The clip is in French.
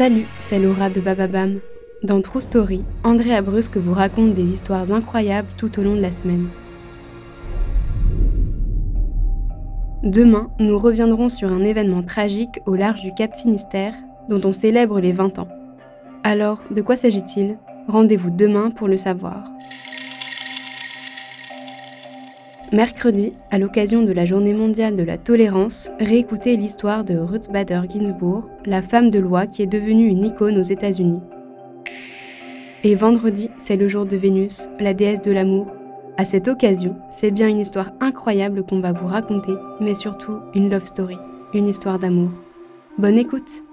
Salut, c'est Laura de Bababam. Dans True Story, Andrea Brusque vous raconte des histoires incroyables tout au long de la semaine. Demain, nous reviendrons sur un événement tragique au large du Cap Finistère dont on célèbre les 20 ans. Alors, de quoi s'agit-il? Rendez-vous demain pour le savoir. Mercredi, à l'occasion de la Journée mondiale de la tolérance, réécoutez l'histoire de Ruth Bader Ginsburg, la femme de loi qui est devenue une icône aux États-Unis. Et vendredi, c'est le jour de Vénus, la déesse de l'amour. À cette occasion, c'est bien une histoire incroyable qu'on va vous raconter, mais surtout une love story, une histoire d'amour. Bonne écoute